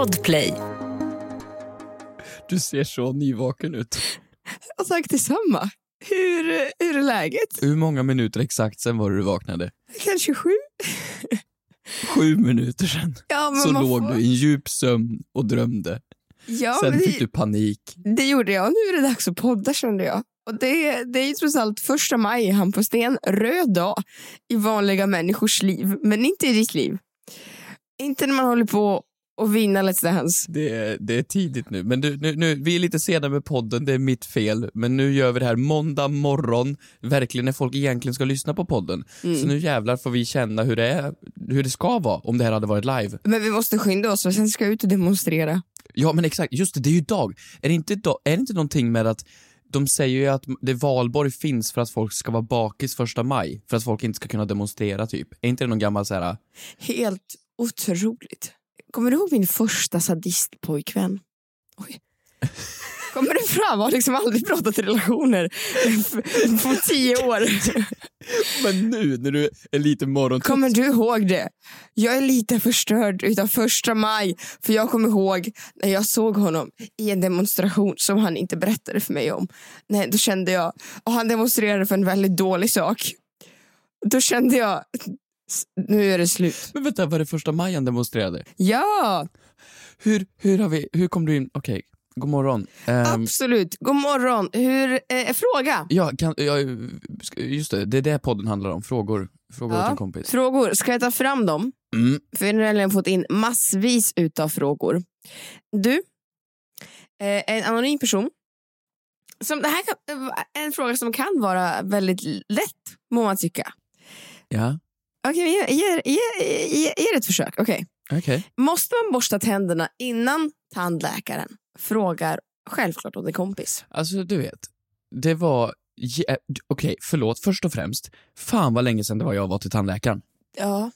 Podplay. Du ser så nyvaken ut. Och tack detsamma. Hur, hur är läget? Hur många minuter exakt sen var det du vaknade? Kanske sju? Sju minuter sen. Ja, Så låg får- du i en djup sömn och drömde. Ja, sen fick det, du panik. det gjorde jag. Nu är det dags att podda kände jag. Och det, det är ju trots allt första maj, Hampus. Det är en röd dag i vanliga människors liv, men inte i ditt liv. Inte när man håller på att vinna Let's Dance. Det är, det är tidigt nu, men du, nu, nu, vi är lite sena med podden, det är mitt fel. Men nu gör vi det här måndag morgon, verkligen när folk egentligen ska lyssna på podden. Mm. Så nu jävlar får vi känna hur det, är, hur det ska vara om det här hade varit live. Men vi måste skynda oss för sen ska jag ut och demonstrera. Ja men exakt, just det, det är ju idag. Är det inte, idag, är det inte någonting med att de säger ju att det valborg finns för att folk ska vara bakis första maj, för att folk inte ska kunna demonstrera typ. Är inte det någon gammal så här Helt otroligt. Kommer du ihåg min första sadistpojkvän? Oj. Kommer du fram? Har liksom aldrig pratat relationer på tio år. Men nu när du är lite morgon... Kommer du ihåg det? Jag är lite förstörd utav första maj. För jag kommer ihåg när jag såg honom i en demonstration som han inte berättade för mig om. Nej, då kände jag, och han demonstrerade för en väldigt dålig sak. Då kände jag, nu är det slut. Men vänta, var det första maj han demonstrerade? Ja, Hur, hur har vi, hur kom du in, okej, god morgon. Ehm, absolut. God morgon. Hur, eh, fråga. ja, kan, ja, just det, det är det podden handlar om, frågor. Frågor åt Ja. en kompis. Frågor, ska jag ta fram dem? Mm. För jag har nämligen fått in massvis utav frågor. Du, eh, en anonym person. Som det här kan, eh, en fråga som kan vara väldigt lätt, må man tycka. Ja, Okej, ge, ge, ge, ge, ge det ett försök. Okej. okej. Måste man borsta tänderna innan tandläkaren frågar självklart åt en kompis? Alltså du vet, det var, okej förlåt, först och främst, fan vad länge sedan det var jag var till tandläkaren. Ja.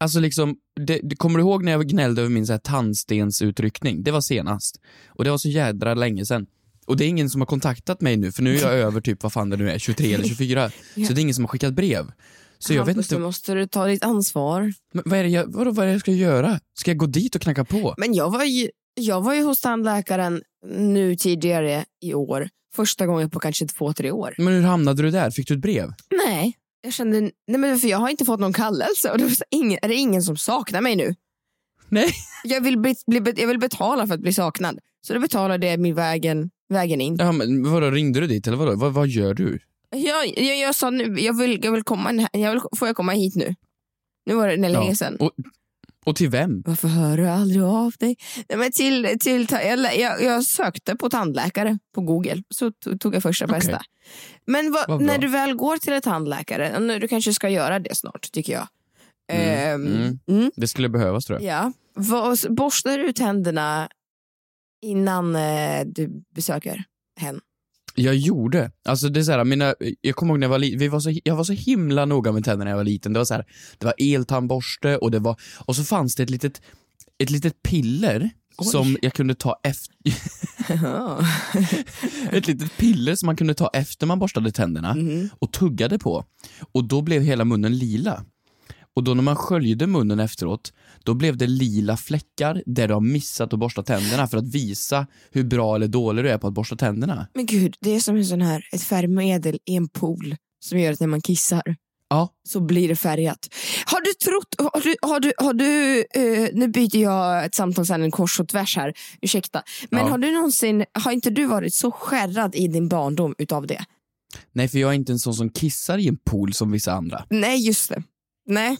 Alltså liksom, det, det, kommer du ihåg när jag gnällde över min så här tandstensutryckning? Det var senast. Och det var så jädra länge sedan. Och det är ingen som har kontaktat mig nu, för nu är jag över typ, vad fan det nu är, 23 eller 24. Ja. Så det är ingen som har skickat brev. Så jag vet Hampus, inte, nu måste du ta ditt ansvar. men vad är, det jag, vadå, vad är det jag ska göra? Ska jag gå dit och knacka på? Men jag var ju, jag var ju hos tandläkaren nu tidigare i år. Första gången på kanske två, tre år. Men hur hamnade du där? Fick du ett brev? Nej, jag kände, nej men för jag har inte fått någon kallelse och det så, ingen, är det ingen som saknar mig nu? Nej. Jag vill, bli, bli, jag vill betala för att bli saknad. Så då betalade jag min vägen, vägen in. Ja, men vadå, ringde du dit eller vadå? Vad, vad gör du? Jag, jag, jag sa nu, jag vill, jag vill komma, jag vill, får jag komma hit nu? Nu var det länge Ja. sedan. Och, och till vem? Varför hör du aldrig av dig? Nej, men till, till, jag, jag, jag sökte på tandläkare på Google, så to- tog jag första bästa. Men vad, Vad bra. när du väl går till en tandläkare, du kanske ska göra det snart tycker jag. Mm, Ehm, mm. mm, Det skulle behövas tror jag. ja. Borstar du tänderna innan eh, du besöker hen? Jag gjorde. Alltså det är så här, mina, jag kommer ihåg när jag var liten, vi var så, jag var så himla noga med tänderna när jag var liten. Det var så här, det var eltandborste och det var, och så fanns det ett litet, ett litet piller Oj. som jag kunde ta efter, ett litet piller som man kunde ta efter man borstade tänderna Mhm. och tuggade på. Och då blev hela munnen lila. Och då när man sköljde munnen efteråt, då blev det lila fläckar där du har missat att borsta tänderna för att visa hur bra eller dålig du är på att borsta tänderna. Men gud, det är som en sån här, ett färgmedel i en pool som gör att när man kissar Ja, så blir det färgat. Har du trott, har du, har du, har du eh, nu byter jag ett samtalsämne kors och tvärs här, ursäkta. Men Ja. har du någonsin, har inte du varit så skärrad i din barndom utav det? Nej, för jag är inte en sån som kissar i en pool som vissa andra. Nej, just det. Nej.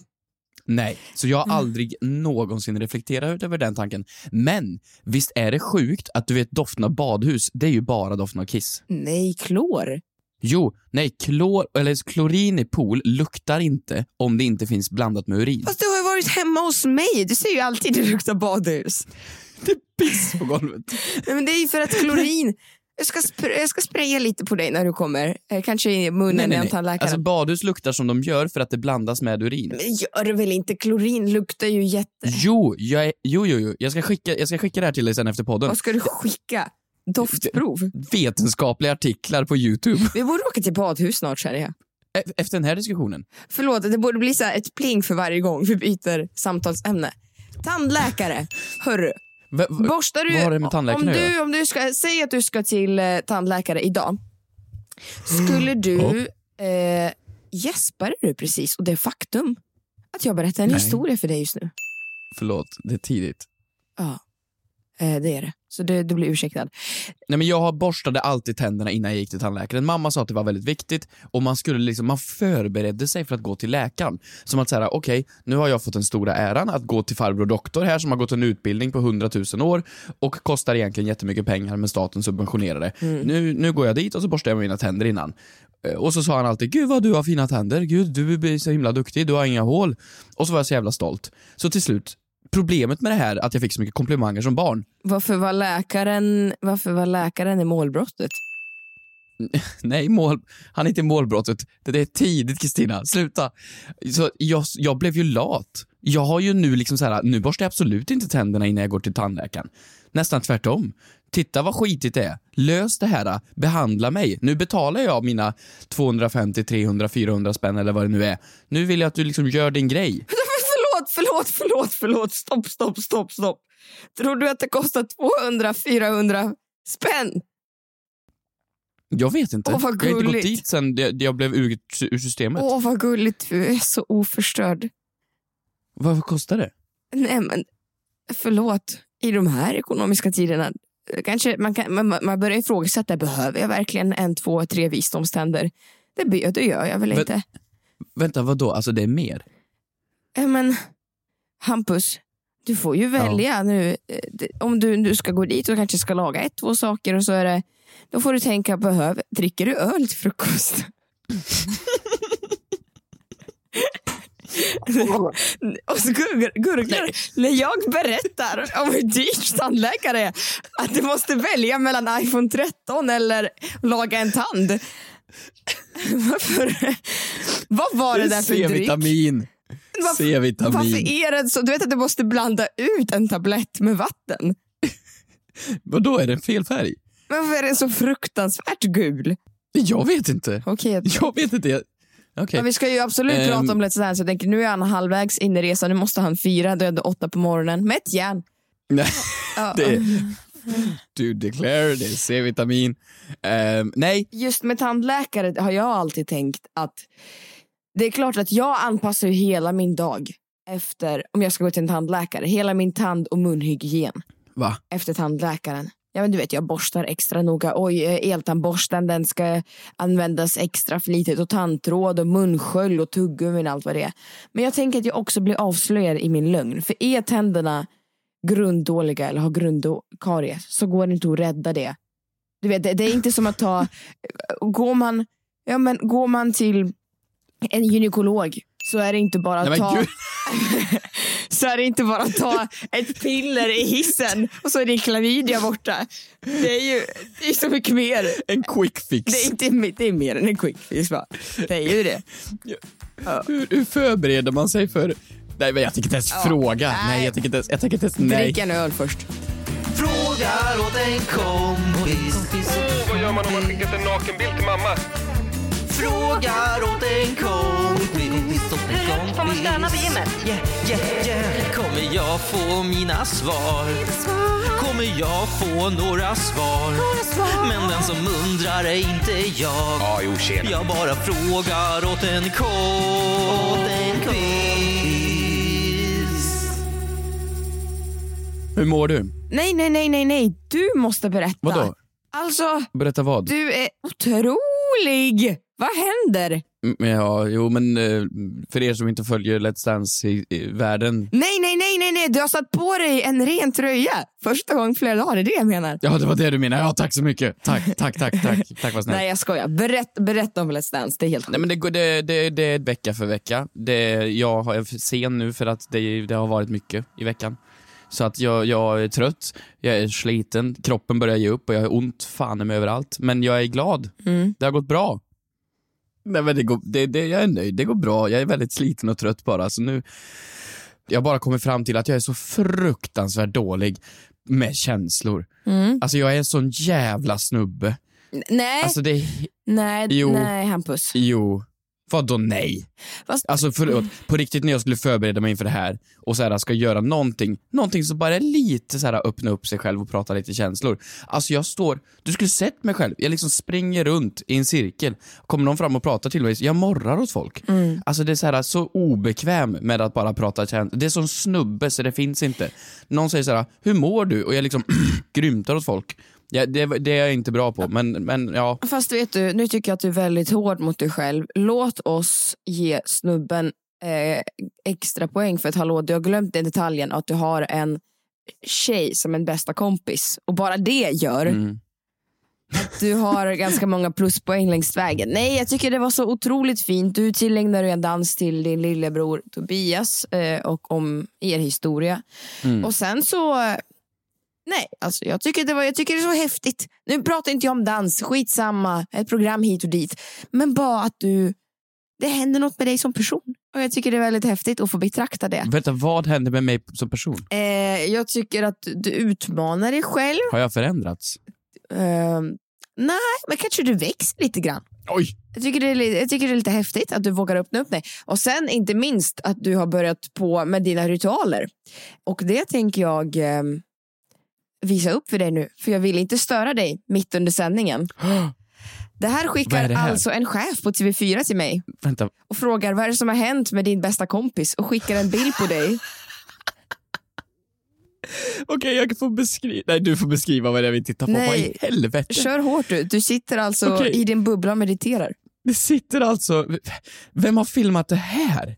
Nej, så jag har aldrig någonsin reflekterat över den tanken. Men visst är det sjukt att du vet doften av badhus, det är ju bara doften av kiss. Nej, klor. Jo, nej, klor, eller klorin i pool luktar inte om det inte finns blandat med urin. Fast du har ju varit hemma hos mig, du ser ju alltid det luktar badhus. Det är piss på golvet. Nej, Men det är ju för att klorin, jag ska, jag ska spraya lite på dig när du kommer, eh, kanske i munnen Nej, nej, nej. tandläkaren. Alltså badhus luktar som de gör för att det blandas med urin. Men gör det väl inte, klorin luktar ju jätte... Jo, jag är, jo, jo, jo. Jag ska, skicka, jag ska skicka det här till dig sen efter podden. Vad ska du skicka? Doftprov? Vetenskapliga artiklar på Youtube. Vi borde åka till badhus snart känner jag. E- Efter den här diskussionen. Förlåt, det borde bli så ett pling för varje gång vi byter samtalsämne. Tandläkare, hörru. Va, Borstar du, vad har det med tandläkaren om du, om du ska, säg att du ska till eh, tandläkare idag. Skulle du, eh, gäspade du precis och det är faktum att jag berättar en Nej. historia för dig just nu? Förlåt, det är tidigt. Ja, eh, det är det. Så det, du blir ursäktad. Nej, men jag borstade alltid tänderna innan jag gick till tandläkaren. Mamma sa att det var väldigt viktigt och man skulle liksom, man förberedde sig för att gå till läkaren. Som att säga, okej, nu har jag fått den stora äran att gå till farbror doktor här som har gått en utbildning på 100 000 år och kostar egentligen jättemycket pengar men staten subventionerar det. Nu, nu går jag dit och så borstar jag mina tänder innan. Eh, Och så sa han alltid, gud vad du har fina tänder, gud du är så himla duktig, du har inga hål. Och så var jag så jävla stolt. Så till slut, problemet med det här att jag fick så mycket komplimanger som barn, Varför var läkaren, varför var läkaren i målbrottet? Nej, mål, han är inte i målbrottet. Det är tidigt Kristina, sluta. Så jag, jag blev ju lat. Jag har ju nu liksom så här, nu borstar jag absolut inte tänderna innan jag går till tandläkaren. Nästan tvärtom. Titta vad skitigt det är. Lös det här, behandla mig. Nu betalar jag mina 250, 300, 400 spänn eller vad det nu är. Nu vill jag att du liksom gör din grej. Förlåt, förlåt, förlåt, förlåt. Stopp, stopp, stopp, stopp. Tror du att det kostar 200, 400 spänn? Jag vet inte. Åh, vad jag har inte gått dit sen jag, blev ur, ur systemet. Åh, vad gulligt. Du är så oförstörd. Vad, vad kostar det? Nej, men förlåt. I de här ekonomiska tiderna kanske man, kan, man, man börjar ifrågasätta, behöver jag verkligen en, två, tre visdomständer? Det, det gör jag väl Men- inte. Vänta, vad då? Alltså det är mer? Ja, men Hampus, du får ju välja nu. Eh, det- Om du, du ska gå dit och kanske ska laga ett, två saker och så är det, då får du tänka, behöver, dricker du öl till frukost? och så gur- gurglar när jag berättar om hur dyrt tandläkare är. Att du måste välja mellan iPhone 13 eller laga en tand. Varför? Vad var det där för dryck? C-vitamin. C-vitamin. Varför är det så? Du vet att du måste blanda ut en tablett med vatten. Vad då är det fel färg? Men Varför är den så fruktansvärt gul? Jag vet inte. Okej, Jag vet inte. Okej. men vi ska ju absolut Ehm. prata om Let's Dance. Jag tänker, nu är han halvvägs in i resan. Nu måste han fira död åtta på morgonen med ett järn. Nej, det är, du declare, det är C-vitamin. Ehm, nej, Just med tandläkare har jag alltid tänkt att det är klart att jag anpassar ju hela min dag efter om jag ska gå till en tandläkare. Hela min tand och munhygien. va? efter tandläkaren. Ja, men du vet, jag borstar extra noga. Oj, eh, eltandborsten den ska användas extra flitigt och tandtråd och munskölj och tuggummin och allt vad det är. Men jag tänker att jag också blir avslöjad i min lögn. För är tänderna grunddåliga eller har grundkaries så går det inte att rädda det. Du vet, det, det är inte som att ta... Går man, ja, men går man till en gynekolog så är det inte bara att ta så är det inte bara att ta ett piller i hissen och så är din klamydia borta. Det är ju det är så mycket mer. En quick fix. Det är, inte, det är mer än en quick fix va? Det är ju det. Hur, hur förbereder man sig för... Nej, men jag tänker inte ens Ja, fråga. nej. Nej, jag tänker inte ens... Jag tänker inte ens nej. Drick en öl först. Frågar åt en kompis. Vad gör man om man skickat en nakenbild till mamma? Frågar åt en kompis. Hur får man stöna på gymmet? Yeah, yeah, yeah. Kommer jag få mina svar? Kommer jag få några svar? Men den som undrar är inte jag. Ja, jo, tjena. Jag bara frågar åt en kompis. Hur mår du? Nej, nej, nej, nej, nej. Du måste berätta. Vadå? Alltså, Berätta vad? du är otrolig. Vad händer? Mm, Ja, jo men eh, för er som inte följer Let's Dance i, världen. Nej, nej, nej, nej, nej. Du har satt på dig en ren tröja. Första gången flera dagar, det är det jag menar. Ja, det var det du menade. Ja, tack så mycket. Tack, tack, tack, tack. Tack vad snällt. Nej, jag skojar. Berätt, berätta om Let's Dance. Det är helt Nej, men det, det, det, det är vecka för vecka. Det, jag är sen nu för att det, det har varit mycket i veckan. Så att jag, jag är trött, jag är sliten, kroppen börjar ge upp och jag har ont fan överallt. Men jag är glad. Mm. Det har gått bra. Nej, men det går, det, det, jag är nöjd, det går bra. Jag är väldigt sliten och trött bara. Så nu, jag bara kommit fram till att jag är så fruktansvärt dålig med känslor. Mm. Alltså jag är en sån jävla snubbe. Nej, Alltså det, nej, jo. nej, Hampus. jo. Vadå nej? Fast- Alltså förlåt, på riktigt när jag skulle förbereda mig inför det här och så här, ska göra någonting, någonting som bara är lite så här öppna upp sig själv och prata lite känslor. Alltså jag står, du skulle sett mig själv, jag liksom springer runt i en cirkel. Kommer någon fram och pratar till mig, jag morrar åt folk. Alltså det är så här så obekväm med att bara prata känslor. Det är som snubbe så det finns inte. Någon säger så här, hur mår du? Och jag liksom grymtar åt folk. Ja, det, det är jag inte bra på, men, men ja. Fast vet du, nu tycker jag att du är väldigt hård mot dig själv. Låt oss ge snubben eh, extra poäng för att hallå, du har glömt den detaljen att du har en tjej som en bästa kompis. Och bara det gör Mm. att du har ganska många pluspoäng längs vägen. Nej, jag tycker det var så otroligt fint. Du tillägnade en dans till din lillebror Tobias eh, och om er historia. Mm. Och sen så Nej, alltså jag tycker, det var, jag tycker det är så häftigt. Nu pratar inte jag om dans, skitsamma, ett program hit och dit. Men bara att du, det händer något med dig som person. Och jag tycker det är väldigt häftigt att få betrakta det. Vänta, vad händer med mig som person? Eh, jag tycker att du utmanar dig själv. Har jag förändrats? Eh, nej, men kanske du växer lite grann. Oj! Jag tycker, det är, jag tycker det är lite häftigt att du vågar öppna upp dig. Och sen inte minst att du har börjat på med dina ritualer. Och det tänker jag eh, visa upp för dig nu. För jag vill inte störa dig mitt under sändningen. Det här skickar det här? alltså en chef på TV4 till mig Vänta, och frågar vad är det som har hänt med din bästa kompis och skickar en bild på dig. Okej, jag får beskriva. Nej, du får beskriva vad det är vi tittar på. Nej. Vad i helvete? Kör hårt du. Du sitter alltså Okej. i din bubbla och mediterar. Det sitter alltså... Vem har filmat det här?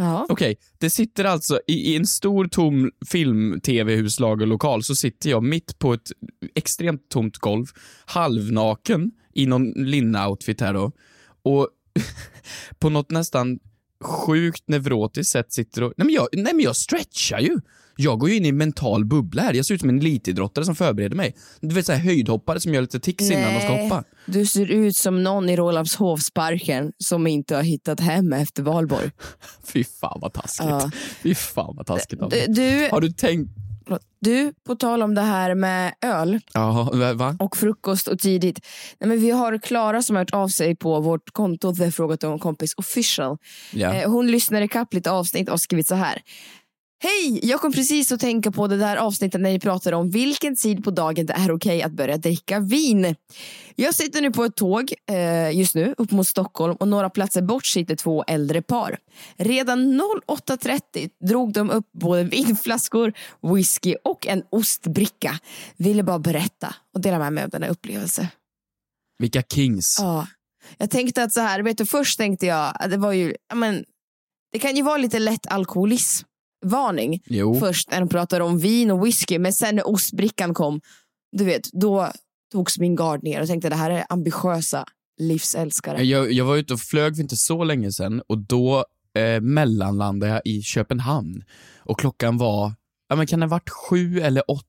Ja. Okej, det sitter alltså i, i en stor tom film-tv-huslagerlokal så sitter jag mitt på ett extremt tomt golv, halvnaken i någon linne-outfit här då. Och på något nästan sjukt neurotiskt sätt sitter och... Nej men jag, nej, men jag stretchar ju! Jag går ju in i en mental bubbla här. Jag ser ut som en elitidrottare som förbereder mig. Du vet så här höjdhoppare som gör lite tics innan de ska hoppa. Du ser ut som någon i Rålambshovsparken som inte har hittat hem efter valborg. Fy fan vad taskigt. Ja. Fy fan vad taskigt Du, du, Har du tänkt... du, på tal om det här med öl Ja, va- och frukost och tidigt. Nej, men vi har Klara som har hört av sig på vårt konto The Frågat om kompis official. Ja. Eh, hon lyssnar ikapp lite avsnitt och skrivit så här. Hej! Jag kom precis att tänka på det där avsnittet när ni pratade om vilken tid på dagen det är okej att börja dricka vin. Jag sitter nu på ett tåg eh, just nu upp mot Stockholm och några platser bort sitter två äldre par. Redan 08.30 drog de upp både vinflaskor, whisky och en ostbricka. Ville bara berätta och dela med mig av denna upplevelse. Vilka kings. Ja. Jag tänkte att så här, vet du, först tänkte jag att det var ju, men, det kan ju vara lite lätt alkoholism. Varning Jo. först när de pratar om vin och whisky, men sen när ostbrickan kom, du vet, då togs min gard ner och tänkte det här är ambitiösa livsälskare. Jag, jag var ute och flög för inte så länge sedan och då eh, mellanlandade jag i Köpenhamn. Och klockan var, ja men kan det ha varit sju eller åtta?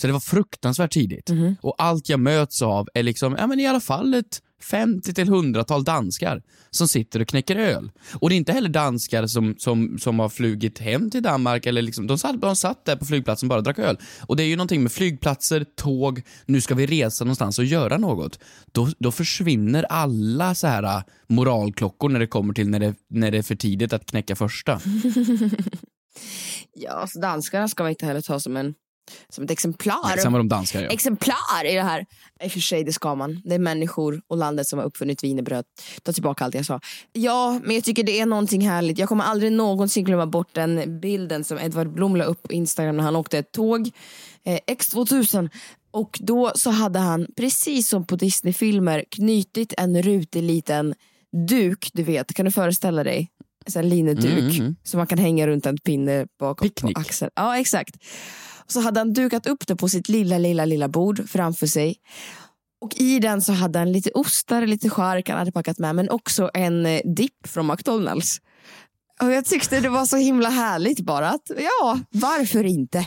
Så det var fruktansvärt tidigt. Mhm. Och allt jag möts av är liksom, ja men i alla fall ett 50 till 100-tal danskar som sitter och knäcker öl. Och det är inte heller danskar som, som, som har flugit hem till Danmark eller liksom, de satt, de satt där på flygplatsen och bara drack öl. Och det är ju någonting med flygplatser, tåg, nu ska vi resa någonstans och göra något. Då, då försvinner alla så här äh, moralklockor när det kommer till när det, när det är för tidigt att knäcka första. Ja, alltså danskarna ska man inte heller ta som, en, som ett exemplar. Var de danskar ja. exemplar i det här. I och för sig, det ska man. Det är människor och landet som har uppfunnit wienerbröd. Ta tillbaka allt jag sa. Ja, men jag tycker det är någonting härligt. Jag kommer aldrig någonsin glömma bort den bilden som Edvard Blom la upp på Instagram när han åkte ett tåg. Eh, X2000. Och då så hade han, precis som på Disney-filmer, knutit en rutig liten duk, du vet, kan du föreställa dig? En sån lineduk Mm, mm. som man kan hänga runt en pinne bakom Picknick. på axeln. Ja, exakt. Så hade han dukat upp det på sitt lilla, lilla, lilla bord framför sig. Och i den så hade han lite ostar, lite chark han hade packat med, men också en eh, dipp från McDonalds. Och jag tyckte det var så himla härligt bara att, ja, varför inte?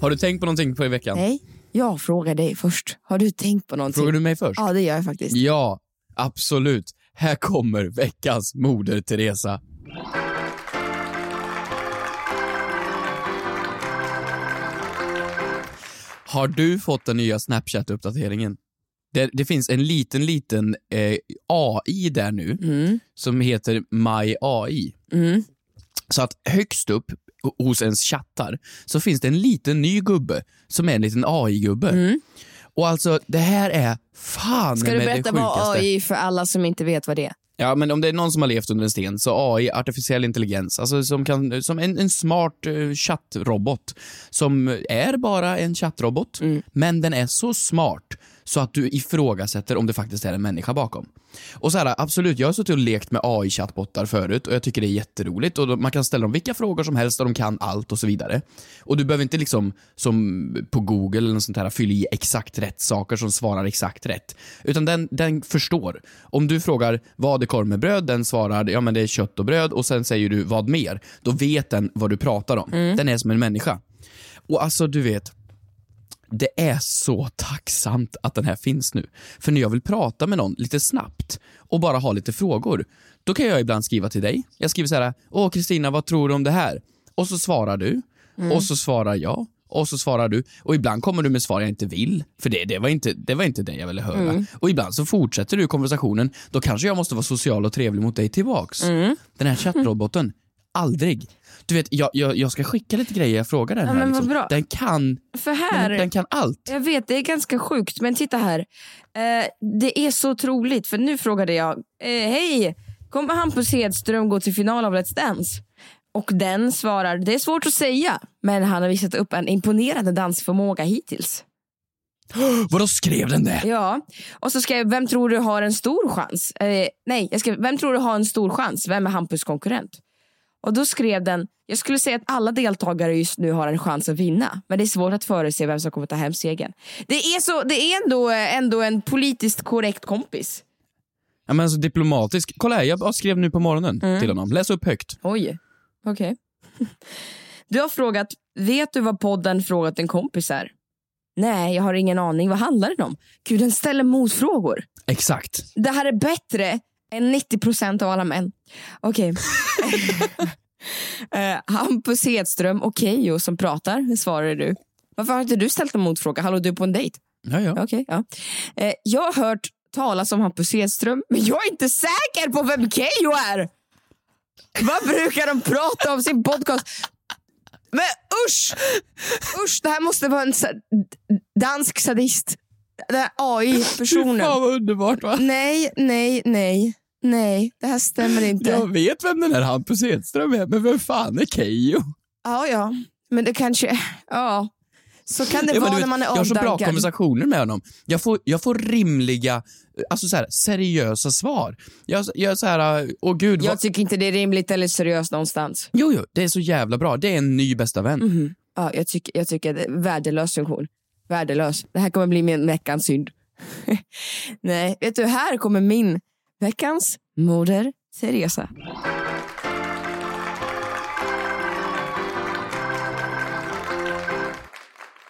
Har du tänkt på någonting på i veckan? Nej, jag frågar dig först. Har du tänkt på någonting? Frågar du mig först? Ja, det gör jag faktiskt. Ja, absolut. Här kommer veckans Moder Teresa. Har du fått den nya Snapchat-uppdateringen? Det, det finns en liten, liten eh, AI där nu Mm. som heter My AI. Mm. Så att högst upp hos ens chattar så finns det en liten ny gubbe som är en liten AI-gubbe. Mm. Och alltså det här är fan Ska du berätta vad. AI är för alla som inte vet vad det är? Ja, men om det är någon som har levt under en sten så AI, artificiell intelligens, alltså som, kan, som en, en smart uh, chattrobot som är bara en chattrobot, Mm. men den är så smart så att du ifrågasätter om det faktiskt är en människa bakom. Och så här, absolut, jag har suttit och lekt med AI-chattbottar förut och jag tycker det är jätteroligt och man kan ställa dem vilka frågor som helst och de kan allt och så vidare. Och du behöver inte liksom som på Google eller något sånt här fylla i exakt rätt saker som svarar exakt rätt. Utan den, den förstår. Om du frågar vad är korv med bröd, den svarar ja men det är kött och bröd och sen säger du vad mer, då vet den vad du pratar om. Den är som en människa. Och alltså du vet, det är så tacksamt att den här finns nu. För när jag vill prata med någon lite snabbt och bara ha lite frågor, då kan jag ibland skriva till dig. Jag skriver så här, åh Kristina, vad tror du om det här? Och så svarar du, och så svarar jag, och så svarar du. Och ibland kommer du med svar jag inte vill, för det, det, var, inte, det var inte det jag ville höra. Och ibland så fortsätter du konversationen, då kanske jag måste vara social och trevlig mot dig tillbaks. Den här chattroboten, aldrig. Du vet, jag, jag, jag ska skicka lite grejer jag frågar den Ja, här. liksom. bra. Den kan För här, den, den kan allt. jag vet det är ganska sjukt men titta här. Eh, det är så troligt för nu frågade jag, eh, hej, kommer Hampus Hedström gå till final av Let's Dance? Och den svarar, det är svårt att säga men han har visat upp en imponerande dansförmåga hittills. Vadå skrev den det? Ja, och så skrev jag, vem tror du har en stor chans? Eh, nej, jag skrev, vem tror du har en stor chans? Vem är Hampus konkurrent? Och då skrev den, jag skulle säga att alla deltagare just nu har en chans att vinna. Men det är svårt att förutse vem som kommer ta hem segern. Det är, så, det är ändå, ändå en politiskt korrekt kompis. Ja, men alltså diplomatisk. Kolla här, jag skrev nu på morgonen Mm. till honom. Läs upp högt. Oj, okej. Du har frågat, vet du vad podden Frågat en kompis är? Nej, jag har ingen aning. Vad handlar den om? Gud, den ställer motfrågor. Exakt. Det här är bättre än 90% av alla män. Okej. Eh, Hampus Hedström och Keyyo som pratar, svarar du. Varför har inte du ställt en motfråga? Hallå, du är på en dejt? Ja, ja. Okej, ja. Eh, jag har hört talas om Hampus Hedström, men jag är inte säker på vem Keyyo är. Vad brukar de prata om sin podcast? Men usch! Usch, det här måste vara en dansk sadist. Den här AI-personen. Fan vad underbart va? Nej, nej, nej. Nej, det här stämmer inte. Jag vet vem den här Hampus Hedström är, men vem fan är Keyyo? Ja, ja. Men det kanske... Ja. Så kan det Ja, vara du när vet, man är jag har så bra avdankad. konversationer med honom. Jag får, jag får rimliga, alltså så här, seriösa svar. Jag, jag är så här, åh gud. Jag vad... tycker inte det är rimligt eller seriöst någonstans. Jo, jo, det är så jävla bra. Det är en ny bästa vän. Mhm. Ja, jag, tycker, jag tycker det är värdelös funktion. Värdelös. Det här kommer bli min veckans synd. Nej, vet du, här kommer min veckans moder Teresa.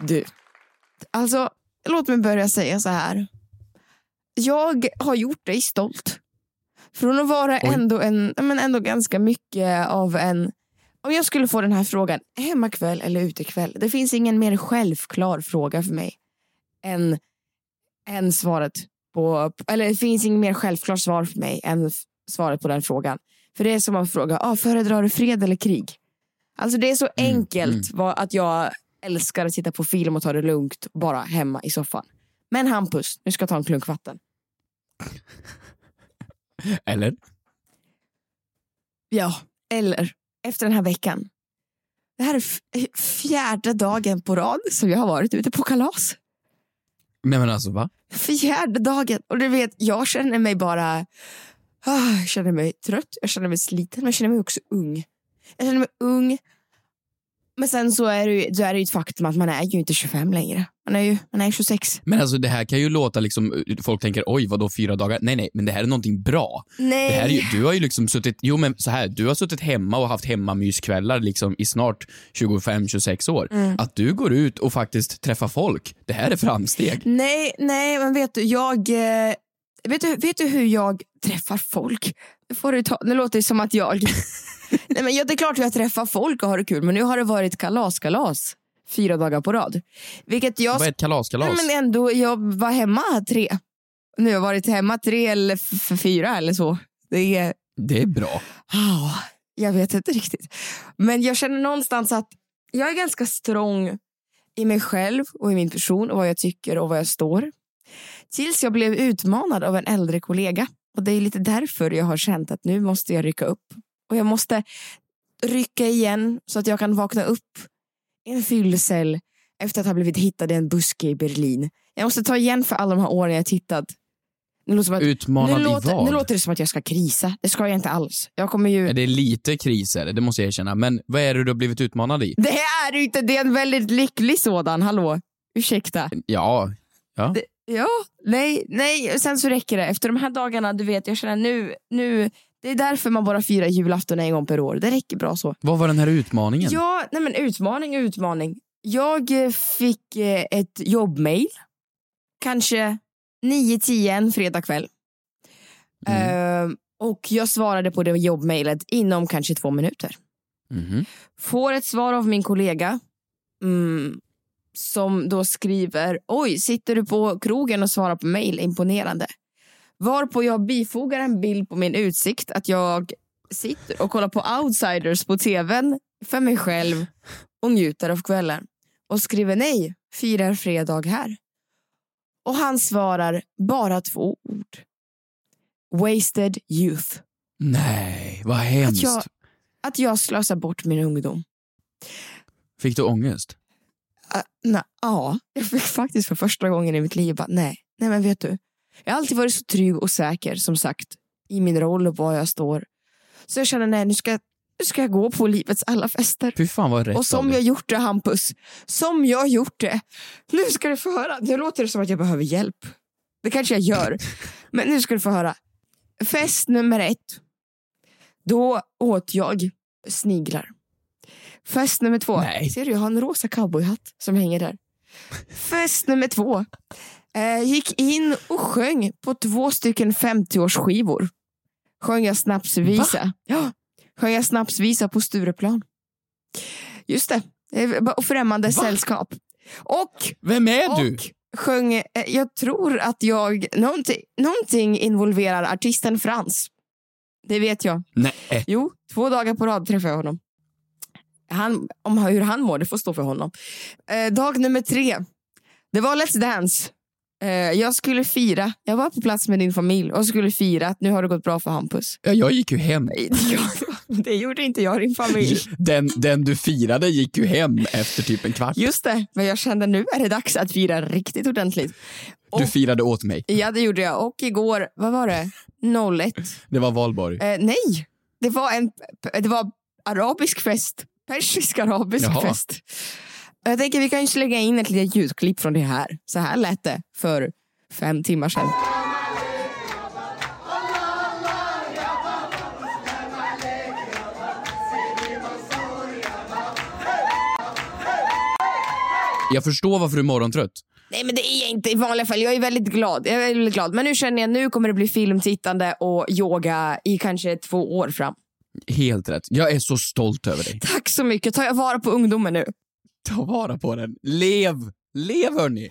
Du, alltså låt mig börja säga så här. Jag har gjort dig stolt. Från att vara Oj. ändå, en, men ändå ganska mycket av en om jag skulle få den här frågan, hemmakväll eller utekväll? Det finns ingen mer självklar fråga för mig än, än svaret på, eller det finns ingen mer självklart svar för mig än svaret på den frågan. För det är som att fråga, ah, föredrar du fred eller krig? Alltså det är så enkelt vad, att jag älskar att titta på film och ta det lugnt bara hemma i soffan. Men Hampus, nu ska jag ta en klunk vatten. Eller? Ja, eller efter den här veckan. Det här är f- fjärde dagen på rad som jag har varit ute på kalas. Nej men alltså va? Fjärde dagen. Och du vet, jag känner mig bara... Ah, jag känner mig trött, jag känner mig sliten, men jag känner mig också ung. Jag känner mig ung. Men sen så är det ju, så är det ju ett faktum att man är ju inte 25 längre. Man är ju man är 26. Men alltså det här kan ju låta liksom, folk tänker oj vadå fyra dagar? Nej nej, men det här är någonting bra. Nej. Det här är ju, du har ju liksom suttit, jo men så här, du har suttit hemma och haft hemmamyskvällar liksom i snart 25-26 år. Mm. Att du går ut och faktiskt träffar folk, det här är framsteg. Nej, nej, men vet du, jag... eh, Vet du, vet du hur jag träffar folk? Nu, får du ta, nu låter det som att jag... nej, men ja, det är klart att jag träffar folk och har det kul, men nu har det varit kalas-kalas fyra dagar på rad. Vilket jag... Vad är ett kalaskalas? Nej, men ändå, jag var hemma tre. Nu har jag varit hemma tre eller fyra eller så. Det är... Det är bra. Ah, jag vet inte riktigt. Men jag känner någonstans att jag är ganska strong i mig själv och i min person och vad jag tycker och vad jag står. Tills jag blev utmanad av en äldre kollega. Och det är lite därför jag har känt att nu måste jag rycka upp. Och jag måste rycka igen så att jag kan vakna upp i en fyllecell efter att ha blivit hittad i en buske i Berlin. Jag måste ta igen för alla de här åren jag tittat. Nu låter, att, Utmanad nu, i låter, vad? nu låter det som att jag ska krisa. Det ska jag inte alls. Jag kommer ju... Det är lite kriser, det måste jag erkänna. Men vad är det du har blivit utmanad i? Det är inte, det är en väldigt lycklig sådan. Hallå? Ursäkta. Ja, ja. Det, ja, nej, nej. Sen så räcker det. Efter de här dagarna, du vet, jag känner nu, nu, det är därför man bara firar julafton en gång per år. Det räcker bra så. Vad var den här utmaningen? Ja, nej men utmaning och utmaning. Jag eh, fick eh, ett jobbmail. Kanske 9-10 en fredag kväll. Mm. Eh, och jag svarade på det jobbmailet inom kanske två minuter. Mhm. Får ett svar av min kollega mm, som då skriver Oj, sitter du på krogen och svarar på mail? Imponerande. Varpå jag bifogar en bild på min utsikt att jag sitter och kollar på outsiders på tvn för mig själv och njuter av kvällen. Och skriver nej, firar fredag här. Och han svarar bara två ord. Wasted youth. Nej, vad Att hemskt. jag, att jag slösar bort min ungdom. Fick du ångest? Uh, na, ja, jag fick faktiskt för första gången i mitt liv bara, nej, nej men vet du. Jag har alltid varit så trygg och säker som sagt i min roll och var jag står. Så jag känner, nej nu ska, nu ska jag gå på livets alla fester. Fy fan vad rätt Och som jag gjort det Hampus, som jag gjort det. Nu ska du få höra, nu låter det som att jag behöver hjälp. Det kanske jag gör. Men nu ska du få höra. Fest nummer ett. Då åt jag sniglar. Fest nummer två. Nej. Ser du, jag har en rosa cowboyhatt som hänger där. Fest nummer två. Eh, gick in och sjöng på två stycken 50-årsskivor. Sjöng jag snapsvisa. Ja, sjöng jag snapsvisa på Stureplan. Just det. Eh, Och främmande sällskap. Och Vem är du? och sjöng, eh, jag tror att jag, någonting, någonting involverar artisten Frans. Det vet jag. Nej. Jo, två dagar på rad träffade jag honom. Han, om hur han mår, det får stå för honom. Eh, dag nummer tre. Det var Let's Dance. Eh, jag skulle fira, jag var på plats med din familj och skulle fira att nu har det gått bra för Hampus. Ja, jag gick ju hem. Det gjorde inte jag, din familj. Den, den du firade gick ju hem efter typ en kvart. Just det, men jag kände nu är det dags att fira riktigt ordentligt. Du och- firade åt mig. Ja, det gjorde jag. Och igår, vad var det? 01. Det var valborg. Eh, nej, det var en det var arabisk fest. Persisk arabisk Jaha. fest. Jag tänker vi kan ju slänga in ett litet ljudklipp från det här. Så här lät det för fem timmar sedan. Jag förstår varför du är morgontrött. Nej men det är jag inte i vanliga fall. Jag är väldigt glad. Jag är väldigt glad. Men nu känner jag nu kommer det bli filmtittande och yoga i kanske två år fram. Helt rätt. Jag är så stolt över dig. Tack så mycket. Tar jag vara på ungdomen nu? Ta vara på den. Lev! Lev hörni!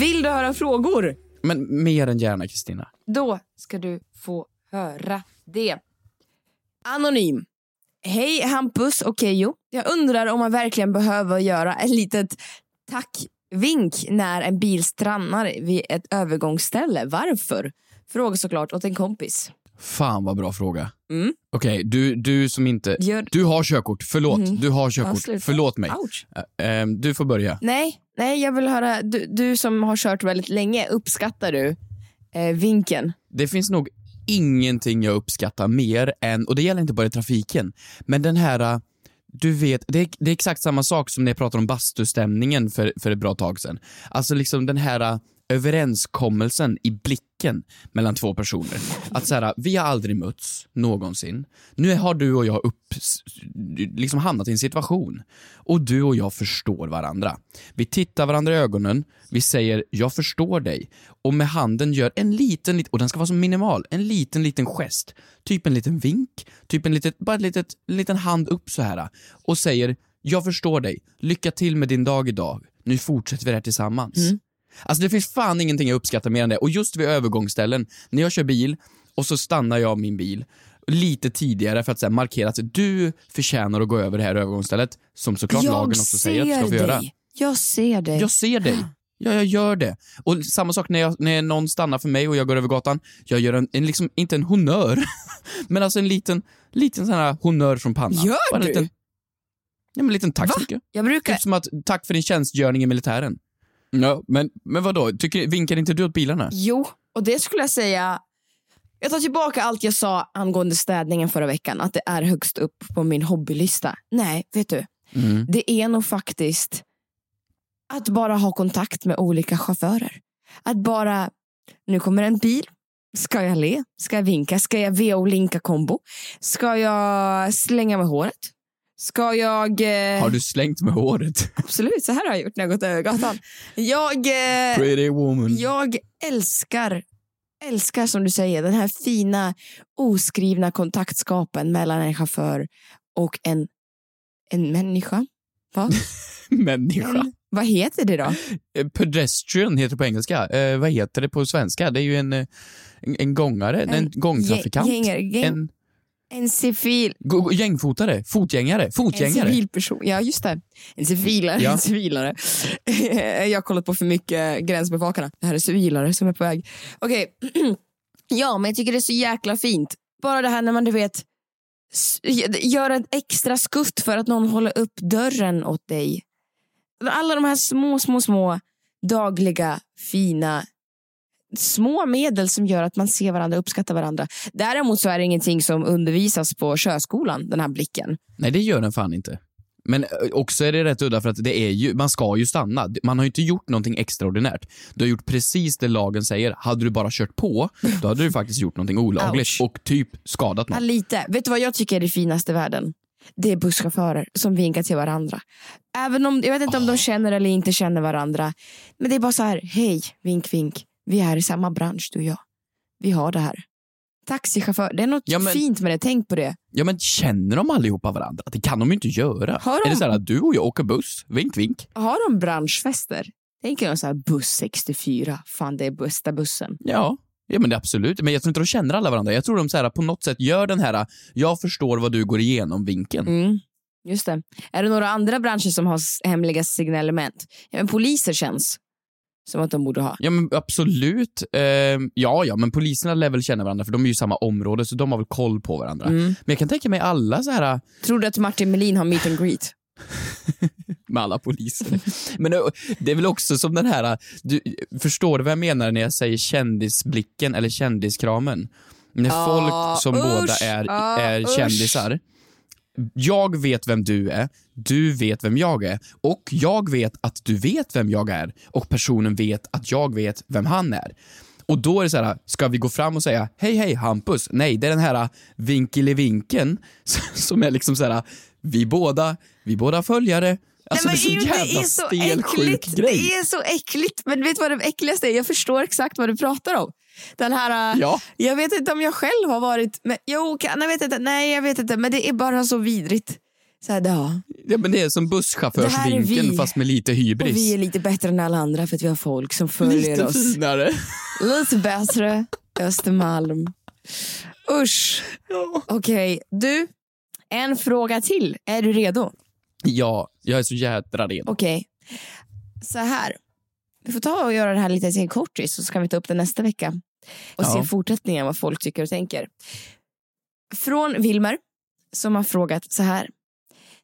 Vill du höra frågor? Men mer än gärna Kristina. Då ska du få höra det. Anonym. Hej Hampus och Keyyo. Jag undrar om man verkligen behöver göra ett litet tackvink när en bil stannar vid ett övergångsställe. Varför? Fråga såklart åt en kompis. Fan vad bra fråga. Mm. Okej, du, du som inte... Gör... Du har körkort, förlåt. Mhm. Du har Ja, körkort, sluta. förlåt mig. Ä- ehm, du får börja. Nej, nej, jag vill höra. Du, du som har kört väldigt länge, uppskattar du eh, vinken? Det finns nog ingenting jag uppskattar mer än, och det gäller inte bara i trafiken, men den här, äh, du vet, det är, det är exakt samma sak som när jag pratade om bastustämningen för, för ett bra tag sedan. Alltså liksom den här äh, överenskommelsen i blicken mellan två personer. Att så här, vi har aldrig mötts någonsin. Nu har du och jag upp, liksom hamnat i en situation och du och jag förstår varandra. Vi tittar varandra i ögonen, vi säger jag förstår dig och med handen gör en liten, och den ska vara så minimal, en liten, liten gest. Typ en liten vink, typ en, litet, bara ett litet, en liten hand upp så här och säger jag förstår dig, lycka till med din dag idag, nu fortsätter vi det här tillsammans. Mm. Alltså det finns fan ingenting jag uppskattar mer än det. Och just vid övergångsställen, när jag kör bil och så stannar jag min bil lite tidigare för att här, markera att du förtjänar att gå över det här övergångsstället, som såklart lagen också säger att du ska få göra. dig. Jag ser dig. Jag ser dig. Ja, jag gör det. Och samma sak när, jag, när någon stannar för mig och jag går över gatan. Jag gör en, en liksom, inte en honör, men alltså en liten, liten sån här honör från pannan. Gör Bara du? Liten, ja, men en liten tack så mycket. Jag brukar... Typ som att, tack för din tjänstgöring i militären. Ja, men, men vadå? Tycker, vinkar inte du åt bilarna? Jo, och det skulle jag säga... Jag tar tillbaka allt jag sa angående städningen förra veckan, att det är högst upp på min hobbylista. Nej, vet du. Mm. Det är nog faktiskt att bara ha kontakt med olika chaufförer. Att bara, nu kommer en bil, ska jag le? Ska jag vinka? Ska jag VO-linka kombo? Ska jag slänga med håret? Ska jag... Eh, Har du slängt med håret? Absolut, så här har jag gjort när jag gått över gatan. Jag... Eh, Pretty woman. jag älskar, älskar som du säger, den här fina oskrivna kontaktskapen mellan en chaufför och en, en människa. Va? Människa. En, vad heter det då? Eh, Pedestrian heter det på engelska. Eh, vad heter det på svenska? Det är ju en, eh, en, en gångare, en, En gångtrafikant. gäng- gängare, gäng- En En civil, gängfotare, fotgängare, en fotgängare. civil person. Ja, just det. En civilare. Ja. En civilare. jag har kollat på för mycket Gränsbevakarna. Det här är civilare som är på väg. Okej. ja, men jag tycker det är så jäkla fint. Bara det här när man, du vet, gör ett extra skutt för att någon håller upp dörren åt dig. Alla de här små, små, små dagliga, fina små medel som gör att man ser varandra och uppskattar varandra. Däremot så är det ingenting som undervisas på körskolan, den här blicken. Nej, det gör den fan inte. Men eh, också är det rätt udda för att det är ju, man ska ju stanna. Man har ju inte gjort någonting extraordinärt. Du har gjort precis det lagen säger. Hade du bara kört på, då hade du faktiskt gjort någonting olagligt Ouch. och typ skadat Ja, någon. lite. Vet du vad jag tycker är det finaste i världen? Det är busschaufförer som vinkar till varandra. Även om, jag vet inte om de känner eller inte känner varandra. Men det är bara så här, hej, vink, vink. Vi är i samma bransch du och jag. Vi har det här. Taxichaufför, det är något Ja, men- fint med det. Tänk på det. Ja men känner de allihopa varandra? Det kan de ju inte göra. Har de- Är det så här att du och jag åker buss? Vink vink. Har de branschfester? Tänker jag så här, buss 64. Fan, det är bästa bussen. Ja. Ja men det absolut. Men jag tror inte de känner alla varandra. Jag tror de så här, på något sätt gör den här, jag förstår vad du går igenom vinkeln. Mm. Just det. Är det några andra branscher som har hemliga signalement? Ja, men poliser känns som att de borde ha. Ja men absolut. Eh, ja, ja, men poliserna lär väl känna varandra för de är ju i samma område så de har väl koll på varandra. Mm. Men jag kan tänka mig alla så här Tror du att Martin Melin har meet and greet? med alla poliser. men det är väl också som den här, du, förstår du vad jag menar när jag säger kändisblicken eller kändiskramen? När Ah, folk som usch, båda är, ah, är usch. kändisar. Jag vet vem du är, du vet vem jag är och jag vet att du vet vem jag är och personen vet att jag vet vem han är. Och då är det så här, ska vi gå fram och säga hej hej Hampus? Nej, det är den här vinkelivinken som är liksom så här, vi båda, vi båda följare. Alltså Nej, det är så men jävla det är så äckligt. grej. Det är så äckligt. Men vet du vad det äckligaste är? Jag förstår exakt vad du pratar om. Den här, äh, Ja. Jag vet inte om jag själv har varit... Men, jo, kan, jag vet inte. Nej, jag vet inte. Men det är bara så vidrigt. Så här, ja. Ja, men det är som busschaufförsvinkeln vi. fast med lite Och hybris. vi är lite bättre än alla andra för att vi har folk som följer lite oss. finare. Lite bättre. Östermalm. Usch. Okej, du. En fråga till. Är du redo? Ja, jag är så jädra redo. Okej. Så här. Vi får ta och göra det här lite till kortis så ska vi ta upp det nästa vecka. Och Ja. se fortsättningen vad folk tycker och tänker. Från Wilmer som har frågat så här.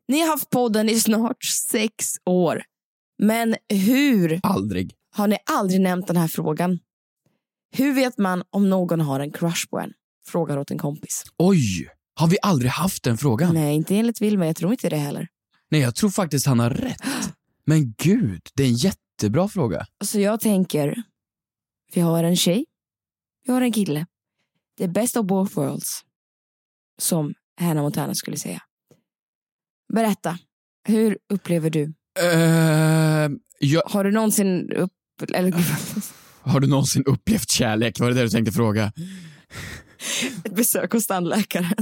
Ni har haft podden i snart sex år. Men hur Aldrig. har ni aldrig nämnt den här frågan? Hur vet man om någon har en crush på en? Frågar åt en kompis. Oj! Har vi aldrig haft den frågan? Nej, Nej, inte enligt Wilmer. Jag tror inte det heller. jag tror faktiskt han har rätt. Men gud, det är en jättebra fråga. Så jag tänker, vi har en tjej, vi har en kille. Är best of both worlds. Som Hannah Montana skulle säga. Berätta, hur upplever du? Uh, jag, Har du någonsin upp... Eller, har du någonsin upplevt kärlek? Var det det du tänkte fråga? ett besök hos tandläkaren?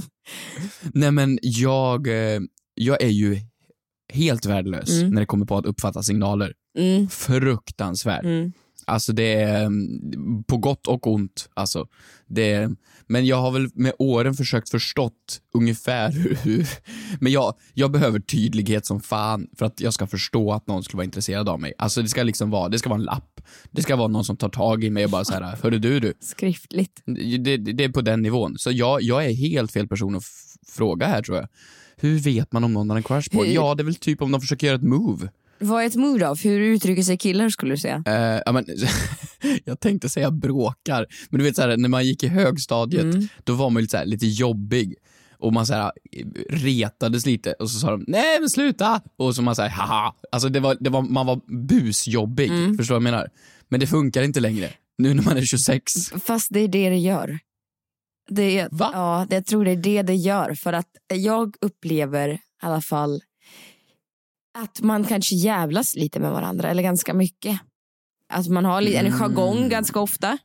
Nej men jag, eh, jag är ju helt värdelös Mm. när det kommer på att uppfatta signaler. Mm, Fruktansvärt. mm. Alltså det är mm, på gott och ont. Alltså, det är, men jag har väl med åren försökt förstått ungefär hur, men jag, jag behöver tydlighet som fan för att jag ska förstå att någon skulle vara intresserad av mig. Alltså det ska liksom vara, det ska vara en lapp. Det ska vara någon som tar tag i mig och bara så här, hörru du du. Skriftligt. Det, det, är på den nivån. Så jag, jag är helt fel person att fråga här tror jag. Hur vet man om någon har en crush på? Ja, det är väl typ om de försöker göra ett move. Vad är ett mood av? Hur uttrycker sig killar skulle du säga? Eh, ja, men, jag tänkte säga bråkar, men du vet så här, när man gick i högstadiet, Mm. då var man lite, så här, lite jobbig. Och man så här, retades lite och så sa de nej men sluta! Och så man säger haha. Alltså det var, det var, man var busjobbig, Mm. förstår du vad jag menar? Men det funkar inte längre, nu när man är 26. Fast det är det det gör. Det är, Va? Ja, det, jag tror det är det det gör. För att jag upplever i alla fall att man kanske jävlas lite med varandra, eller ganska mycket. Att man har en Mm. jargong ganska ofta.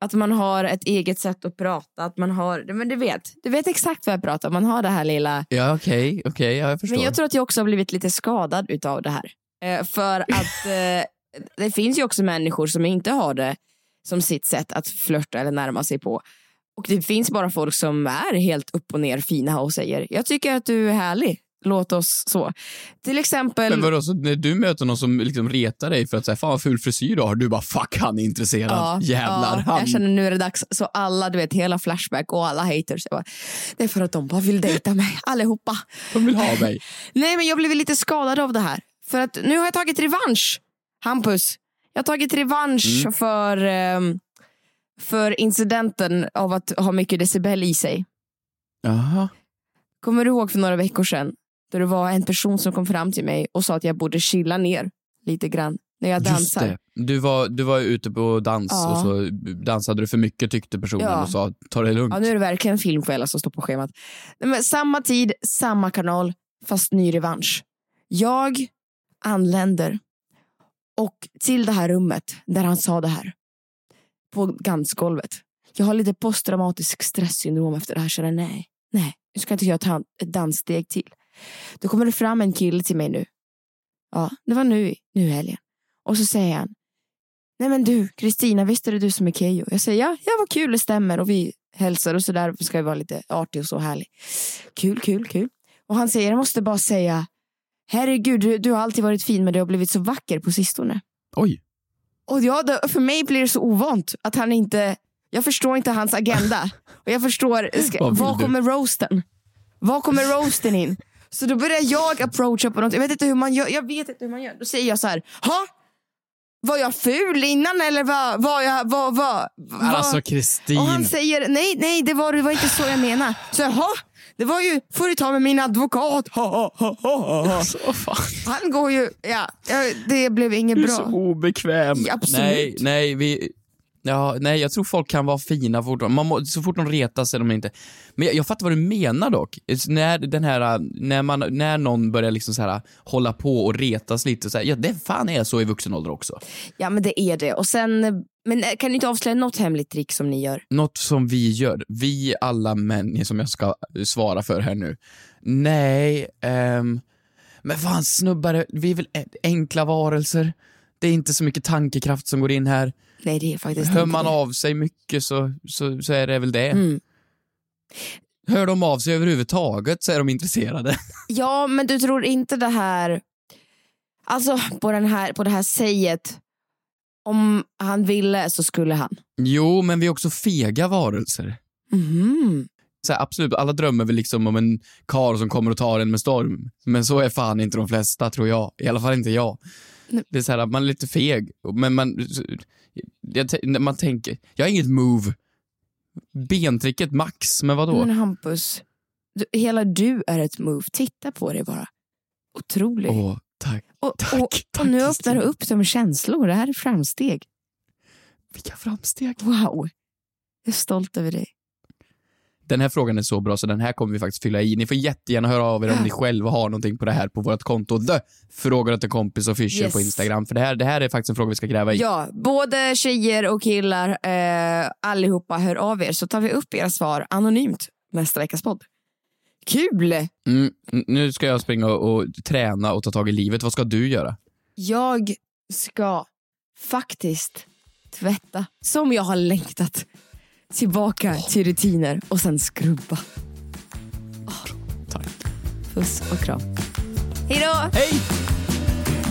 Att man har ett eget sätt att prata. Att man har, men du vet, du vet exakt vad jag pratar om. Man har det här lilla Ja okej, okej, ja, jag förstår. men jag tror att jag också har blivit lite skadad utav det här. Eh, för att eh, det finns ju också människor som inte har det som sitt sätt att flörta eller närma sig på. Och det finns bara folk som är helt upp och ner fina och säger jag tycker att du är härlig. Låt oss så. Till exempel. Men vadå, så när du möter någon som liksom retar dig för att säga fan vad ful frisyr du har, du bara fuck han är intresserad, jävlar. ja, han. Jag känner nu är det dags. Så alla, du vet, hela Flashback och alla haters. Bara, det är för att de bara vill dejta mig, allihopa. De vill ha mig. Nej, men jag blev lite skadad av det här. För att nu har jag tagit revansch, Hampus. Jag har tagit revansch Mm. för, ehm, för incidenten av att ha mycket decibel i sig. Jaha. Kommer du ihåg för några veckor sedan? Då det var en person som kom fram till mig och sa att jag borde chilla ner lite grann när jag Just dansar. det. Du var, du var ute på dans Ja. och så dansade du för mycket tyckte personen Ja. och sa ta det lugnt. Ja, nu är det verkligen film för alla som står på schemat. Men samma tid, samma kanal, fast ny revansch. Jag anländer och till det här rummet där han sa det här. På dansgolvet. Jag har lite posttraumatisk stresssyndrom efter det här. Så nej, nej, nu ska inte jag ta ett danssteg till. Då kommer det fram en kille till mig nu. Ja, det var nu, nu helgen. Och så säger han. Nej men du, Kristina, visst är det du som är Keyyo? Jag säger ja, ja vad kul, det stämmer. Och vi hälsar och sådär. Vi ska vara lite artig och så härlig. Kul, kul, kul. Och han säger, jag måste bara säga. Herregud, du, du har alltid varit fin men du har blivit så vacker på sistone. Oj. Och ja, för mig blir det så ovant att han inte, jag förstår inte hans agenda. Och jag förstår, ska, var kommer roasten? Var kommer roasten in? Så då börjar jag approacha på något, jag vet inte hur man gör, jag vet inte hur man gör. Då säger jag så här, ha? Var jag ful innan eller var, var jag, var, var, var? Alltså Kristin. Och han säger, nej, nej, det var, det var inte så jag menade. Så jag, ha? Det var ju, får du ta med min advokat. Ha, ha, ha, ha. Han går ju, ja, ja, det blev inget Du är bra. så obekväm. Ja, absolut. Nej, nej, vi... Ja, nej, jag tror folk kan vara fina fortfarande. Man må, så fort de retas är de inte... Men jag, jag fattar vad du menar dock. När, den här, när, man, när någon börjar liksom så här, hålla på och retas lite, så här, ja det fan är så i vuxen ålder också. Ja men det är det. Och sen, men eh, kan du inte avslöja något hemligt trick som ni gör? Något som vi gör, vi alla män som jag ska svara för här nu. Nej, ehm, men fan snubbar, vi är väl enkla varelser. Det är inte så mycket tankekraft som går in här. Nej det är faktiskt Hör man det. av sig mycket så, så, så är det väl det. Mm. Hör de av sig överhuvudtaget så är de intresserade. Ja men du tror inte det här, alltså på, den här, på det här säget, om han ville så skulle han. Jo, men vi är också fega varelser. Mhm. Så här, absolut, alla drömmer väl liksom om en kar som kommer och tar en med storm. Men så är fan inte de flesta, tror jag. I alla fall inte jag. Det är så här att man är lite feg, men man... Jag, man tänker, jag har inget move. Bentricket max, men vadå? Men Hampus, du, hela du är ett move. Titta på dig bara. Otrolig. Åh, tack. och, tack, och, tack, och nu öppnar du upp som känslor. Det här är framsteg. Vilka framsteg. Wow. Jag är stolt över dig. Den här frågan är så bra så den här kommer vi faktiskt fylla i. Ni får jättegärna höra av er om ni själva har någonting på det här på vårt konto. The Frågar åt en kompis official Yes. på Instagram. För det här, det här är faktiskt en fråga vi ska gräva i. Ja, både tjejer och killar, eh, allihopa hör av er så tar vi upp era svar anonymt nästa veckas podd. Kul! Mm, nu ska jag springa och, och träna och ta tag i livet. Vad ska du göra? Jag ska faktiskt tvätta som jag har längtat tillbaka till rutiner och sen skrubba. Tack. Puss och kram. Hej då! Hej!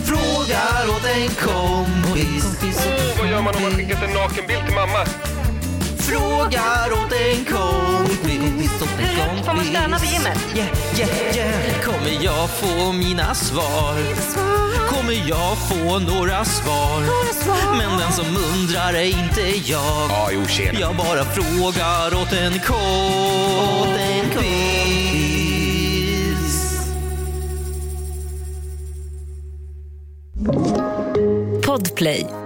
Frågar åt en kompis. Åh, vad gör man om man skickat en nakenbild till mamma? Frågar åt en kompis. Åt en kompis. Får man stöna på gymmet? Yeah, yeah, yeah. Kommer jag få mina svar? Kommer jag få några svar? Men den som undrar är inte jag. Ja, jo, tjena. Jag bara frågar åt en kompis. Podplay.